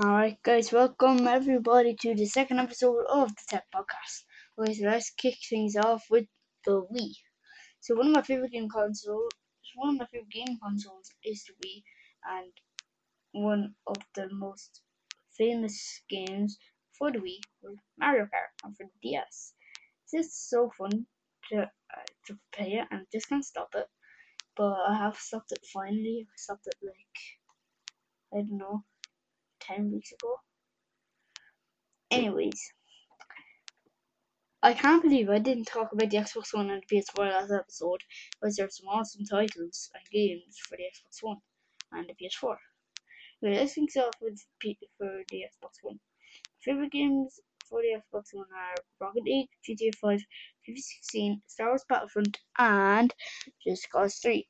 Alright, guys, welcome everybody to the second episode of the Tech Podcast. Okay, so let's kick things off with the Wii. So, one of my favorite game consoles, one of my favorite game consoles is the Wii, and one of the most famous games for the Wii was Mario Kart and for the DS. It's just so fun to uh, to play it, and just can't stop it. But I have stopped it finally. I stopped it like I don't know 10 weeks ago. Anyways, I can't believe I didn't talk about the Xbox One and the PS4 last episode because there are some awesome titles and games for the Xbox One and the PS4. Okay, let's kick off with P- for the Xbox One. Favorite games for the Xbox One are Rocket League, GTA 5, FIFA 16, Star Wars Battlefront, and Just Cause 3.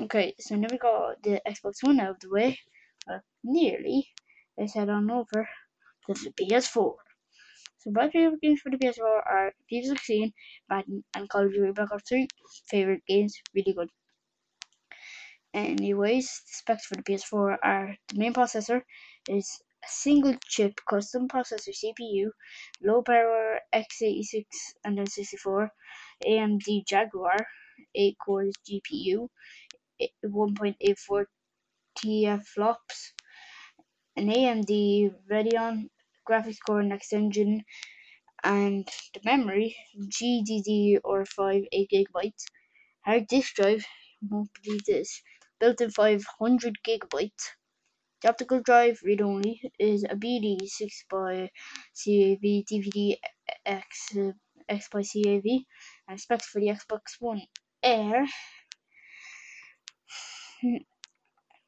Okay, so now we got the Xbox One out of the way. Uh, nearly let's head on over to the PS4. So my favorite games for the PS4 are FIFA 16, Madden, and Call of Duty Black Ops 3. Favorite games, really good. Anyways, the specs for the PS4 are the main processor is a single chip custom processor CPU, low power x86 and then 64, AMD Jaguar 8 cores GPU, 1.84 TFLOPS, an AMD Radeon graphics core next engine, and the memory GDDR5 8 gigabytes. Hard disk drive, won't believe this, built-in 500 gigabytes. The optical drive read only is a BD 6 by CAV DVD X X by CAV and specs for the Xbox One Air.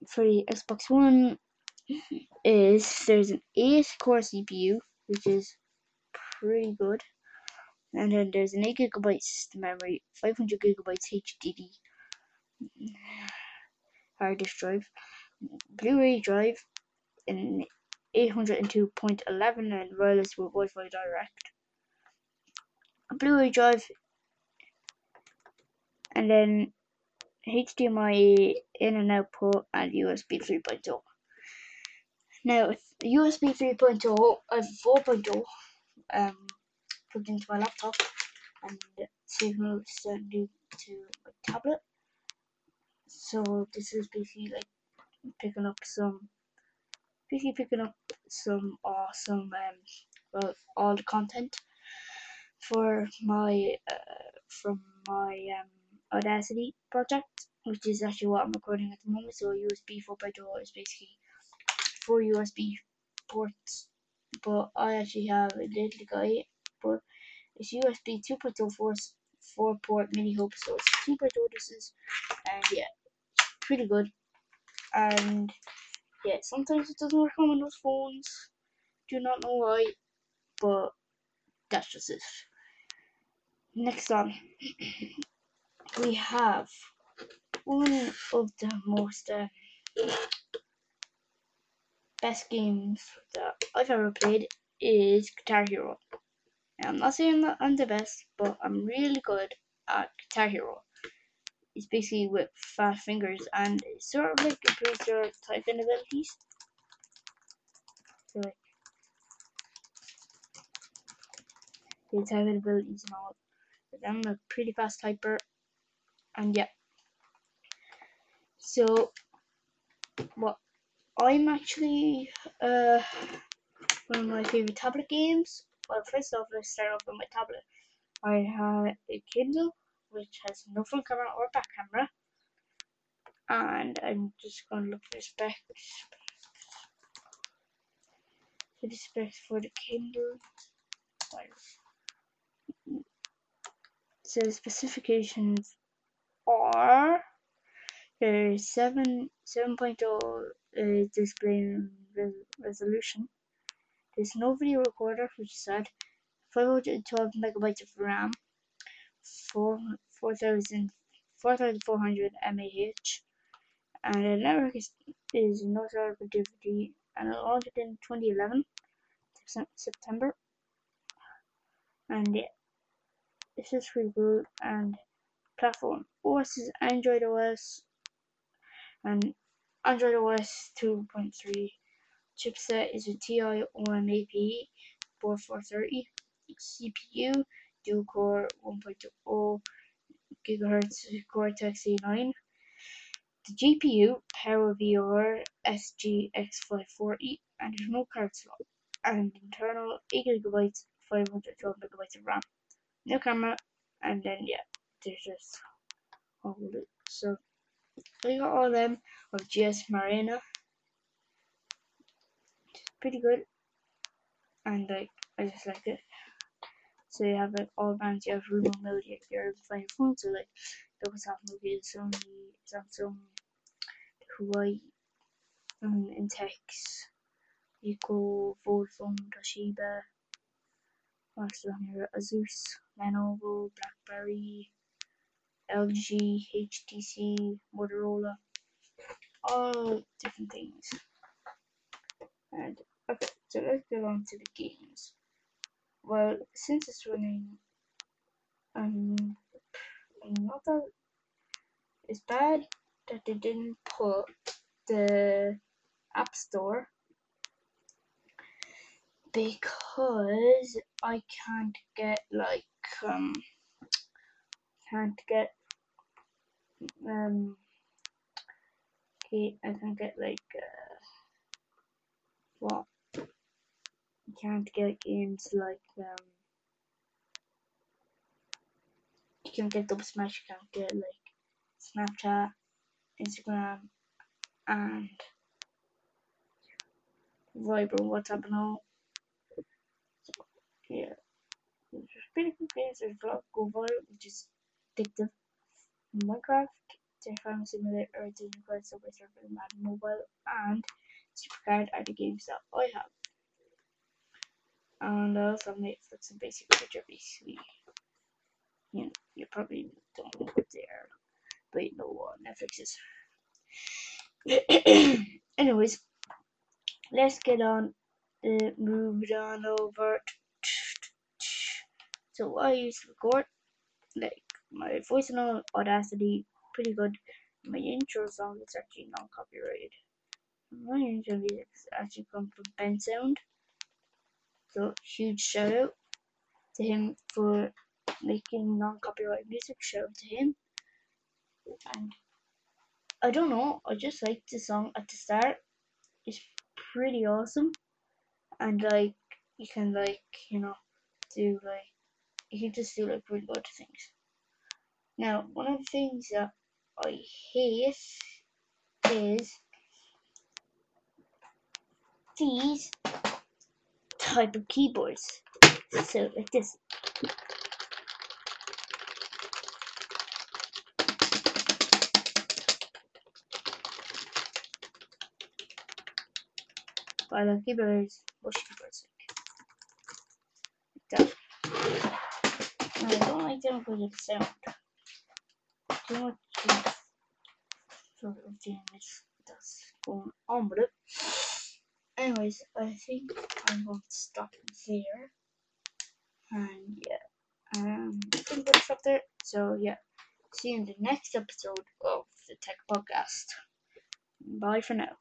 For the Xbox One is there's an 8 core CPU, which is pretty good. And then there's an 8 gigabyte system memory, 500 gigabytes HDD hard disk drive, Blu-ray drive, and 802.11 and wireless with Wi-Fi direct. A Blu-ray drive, and then HDMI in and out port and USB 3.0. Now, USB 3.0, I have 4.0 um, plugged into my laptop, and signal sending to my tablet. So this is basically like picking up some, basically picking up some awesome, um, well, all the content for my, uh, from my um, Audacity project, which is actually what I'm recording at the moment. So USB 4.0 is basically four USB ports, but I actually have a little guy, but it's USB 2.0 four, four port mini hub, so it's 2.0 this is, and yeah, pretty good. And yeah, sometimes it doesn't work on Windows phones. Do not know why, but that's just it. Next on, we have one of the most uh, best games that I've ever played is Guitar Hero. Now, I'm not saying that I'm the best, but I'm really good at Guitar Hero. It's basically with fast fingers and it sort of like improves your typing abilities. So like your typing abilities and all. But I'm a pretty fast typer and yeah. So what I'm actually uh, one of my favorite tablet games. Well, first off, let's start off with my tablet. I have a Kindle, which has no front camera or back camera, and I'm just gonna look for specs. So the specs for the Kindle. So the specifications are there's seven 7.0 uh, display res resolution. There's no video recorder, which is sad. 512 megabytes of RAM, 4, 4400 mAh, and the network is, is no connectivity, and it launched in 2011, September. And yeah, this is good, and platform. OS is Android OS and Android OS 2.3. Chipset is a TI OMAP 4430. CPU dual core 1.0 gigahertz Cortex A9. The GPU PowerVR SGX540 and there's no card slot and internal 8 gigabytes 512 megabytes of RAM. No camera and then yeah, there's just all it. So I got all of them of GSMArena. Pretty good. And like I just like it. So you have like all brands, you have Rumo Media, your fine phone, so like Microsoft Movie, Sony, Samsung, Huawei, um, Intex, Eco, Vodafone, Toshiba, what's on here, Asus, Lenovo, Blackberry, LG, HTC, Motorola, all different things. And okay, so let's get on to the games. Well, since it's running, um, not that it's bad that they didn't put the App Store because I can't get like um can't get um okay I can't get like uh what can't get games like um you can't get Double Smash, you can't get like Snapchat, Instagram and Viber, WhatsApp and all. Yeah. There's pretty good games. There's Block Go Viral, which is addictive. Minecraft, Farm Simulator, Disney Quest, Subway Surfer, Mobile, and Supercard are the games that I have. And also Netflix and Basic, which are basically, you know, you probably don't know what they are, but you know what Netflix is. Anyways, let's get on, uh, moved on over. So I used to record, like, my voice and all, Audacity, pretty good. My intro song is actually non-copyrighted. My intro music actually come from Bensound. So huge shout out to him for making non-copyright music. Shout out to him. And I don't know, I just like the song at the start. It's pretty awesome. And like you can like, you know, do like you can just do like really good things. Now, one of the things that I hate is these type of keyboards. So like this. But the keyboards, bush keyboards, like that. And I don't like them because of the sound. Too much sort of damage that's going on with it. Anyways, I think I'm going to stop there. And yeah, um, I think we'll stop there. So yeah, see you in the next episode of the Tech Podcast. Bye for now.